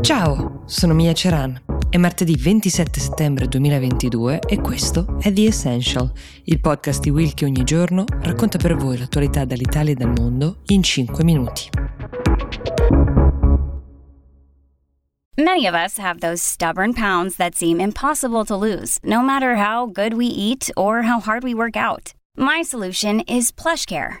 Ciao, sono Mia Ceran. È martedì 27 settembre 2022 e questo è The Essential, il podcast di Will che ogni giorno racconta per voi l'attualità dall'Italia e dal mondo in 5 minuti. Many of us have those stubborn pounds that seem impossible to lose, no matter how good we eat or how hard we work out. My solution is PlushCare.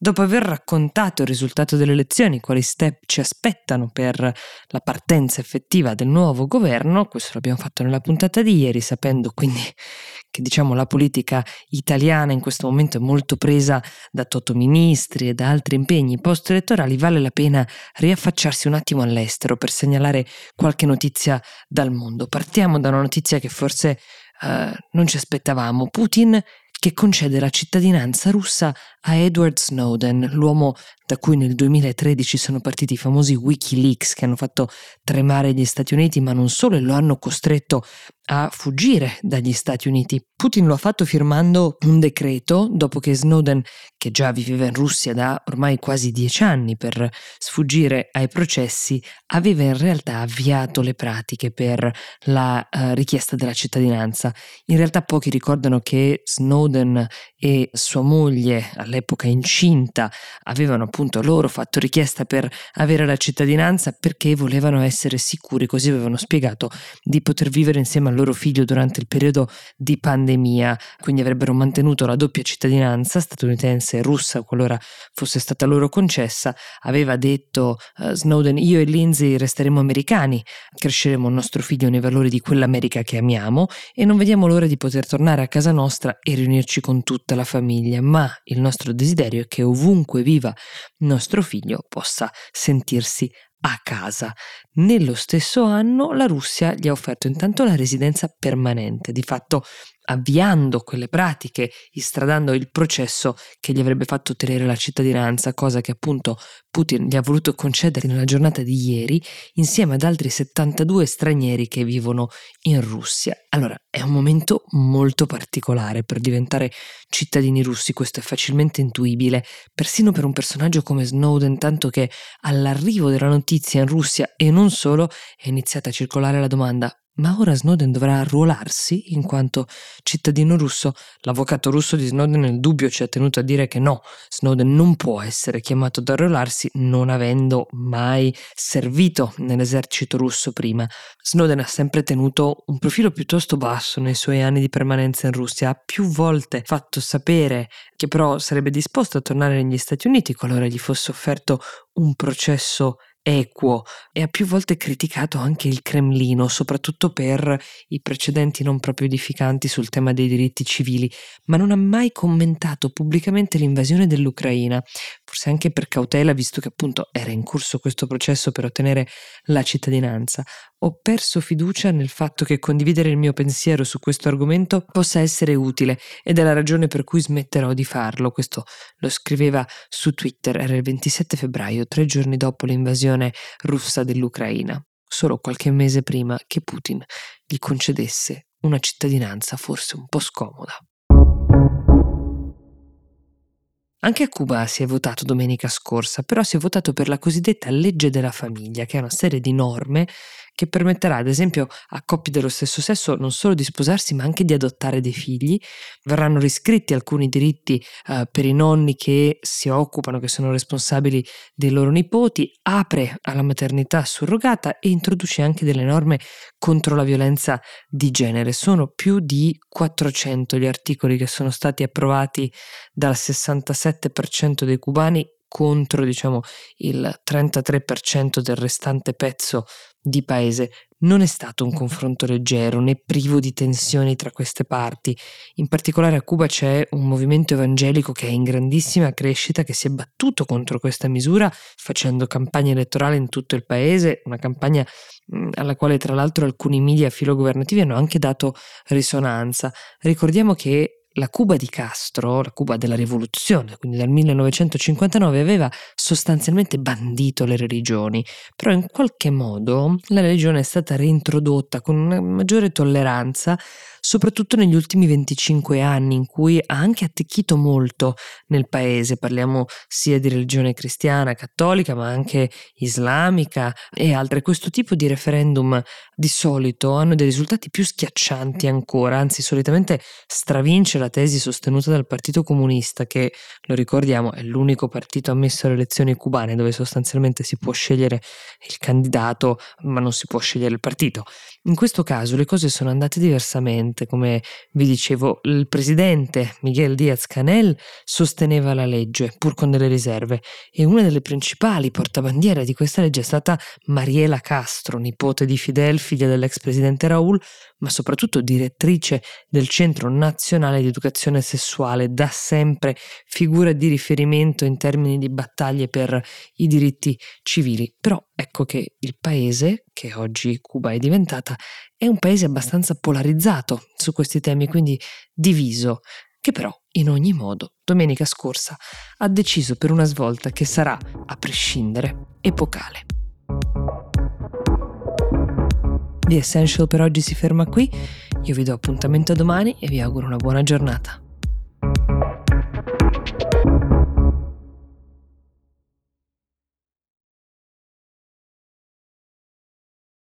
Dopo aver raccontato il risultato delle elezioni, quali step ci aspettano per la partenza effettiva del nuovo governo, questo l'abbiamo fatto nella puntata di ieri, sapendo quindi che diciamo la politica italiana in questo momento è molto presa da toto ministri e da altri impegni post-elettorali, vale la pena riaffacciarsi un attimo all'estero per segnalare qualche notizia dal mondo. Partiamo da una notizia che forse uh, non ci aspettavamo. Putin che concede la cittadinanza russa a Edward Snowden, l'uomo da cui nel 2013 sono partiti i famosi Wikileaks che hanno fatto tremare gli Stati Uniti, ma non solo, e lo hanno costretto a fuggire dagli Stati Uniti. Putin lo ha fatto firmando un decreto dopo che Snowden, che già viveva in Russia da ormai quasi dieci anni per sfuggire ai processi, aveva in realtà avviato le pratiche per la uh, richiesta della cittadinanza. In realtà pochi ricordano che Snowden e sua moglie, all'epoca incinta, avevano appunto loro fatto richiesta per avere la cittadinanza perché volevano essere sicuri, così avevano spiegato, di poter vivere insieme al loro figlio durante il periodo di pandemia, quindi avrebbero mantenuto la doppia cittadinanza statunitense e russa qualora fosse stata loro concessa. Aveva detto uh, Snowden, io e Lindsay resteremo americani, cresceremo il nostro figlio nei valori di quell'America che amiamo e non vediamo l'ora di poter tornare a casa nostra e riunirci con tutta la famiglia, ma il nostro desiderio è che ovunque viva nostro figlio possa sentirsi a casa. Nello stesso anno la Russia gli ha offerto intanto la residenza permanente, di fatto avviando quelle pratiche, istradando il processo che gli avrebbe fatto ottenere la cittadinanza, cosa che appunto Putin gli ha voluto concedere nella giornata di ieri, insieme ad altri 72 stranieri che vivono in Russia. Allora, è un momento molto particolare per diventare cittadini russi, questo è facilmente intuibile, persino per un personaggio come Snowden, tanto che all'arrivo della notizia in Russia e non solo è iniziata a circolare la domanda ma ora Snowden dovrà arruolarsi in quanto cittadino russo. L'avvocato russo di Snowden nel dubbio ci ha tenuto a dire che no, Snowden non può essere chiamato ad arruolarsi non avendo mai servito nell'esercito russo prima. Snowden ha sempre tenuto un profilo piuttosto basso nei suoi anni di permanenza in Russia, ha più volte fatto sapere che però sarebbe disposto a tornare negli Stati Uniti qualora gli fosse offerto un processo equo e ha più volte criticato anche il Cremlino, soprattutto per i precedenti non proprio edificanti sul tema dei diritti civili, ma non ha mai commentato pubblicamente l'invasione dell'Ucraina, forse anche per cautela, visto che appunto era in corso questo processo per ottenere la cittadinanza. Ho perso fiducia nel fatto che condividere il mio pensiero su questo argomento possa essere utile ed è la ragione per cui smetterò di farlo. Questo lo scriveva su Twitter, era il 27 febbraio, tre giorni dopo l'invasione russa dell'Ucraina, solo qualche mese prima che Putin gli concedesse una cittadinanza forse un po' scomoda. Anche a Cuba si è votato domenica scorsa, però si è votato per la cosiddetta legge della famiglia, che è una serie di norme che permetterà ad esempio a coppie dello stesso sesso non solo di sposarsi ma anche di adottare dei figli. Verranno riscritti alcuni diritti uh, per i nonni che si occupano, che sono responsabili dei loro nipoti, apre alla maternità surrogata e introduce anche delle norme contro la violenza di genere. Sono più di 400 gli articoli che sono stati approvati dal 67% dei cubani contro diciamo il 33% del restante pezzo di paese. Non è stato un confronto leggero né privo di tensioni tra queste parti. In particolare a Cuba c'è un movimento evangelico che è in grandissima crescita, che si è battuto contro questa misura facendo campagna elettorale in tutto il paese, una campagna alla quale tra l'altro alcuni media filogovernativi hanno anche dato risonanza. Ricordiamo che la Cuba di Castro, la Cuba della rivoluzione, quindi dal 1959, aveva sostanzialmente bandito le religioni, però in qualche modo la religione è stata reintrodotta con una maggiore tolleranza soprattutto negli ultimi 25 anni in cui ha anche attecchito molto nel paese. Parliamo sia di religione cristiana, cattolica, ma anche islamica e altre. Questo tipo di referendum di solito hanno dei risultati più schiaccianti ancora, anzi solitamente stravince la tesi sostenuta dal Partito Comunista che, lo ricordiamo, è l'unico partito ammesso alle elezioni cubane dove sostanzialmente si può scegliere il candidato ma non si può scegliere il partito. In questo caso le cose sono andate diversamente, come vi dicevo, il presidente Miguel Díaz Canel sosteneva la legge, pur con delle riserve, e una delle principali portabandiere di questa legge è stata Mariela Castro, nipote di Fidel, figlia dell'ex presidente Raúl, ma soprattutto direttrice del Centro Nazionale di Educazione Sessuale, da sempre figura di riferimento in termini di battaglie per i diritti civili. Però ecco che il paese, che oggi Cuba è diventata, è un paese abbastanza polarizzato su questi temi, quindi diviso, che però in ogni modo domenica scorsa ha deciso per una svolta che sarà, a prescindere, epocale. The Essential per oggi si ferma qui, io vi do appuntamento domani e vi auguro una buona giornata.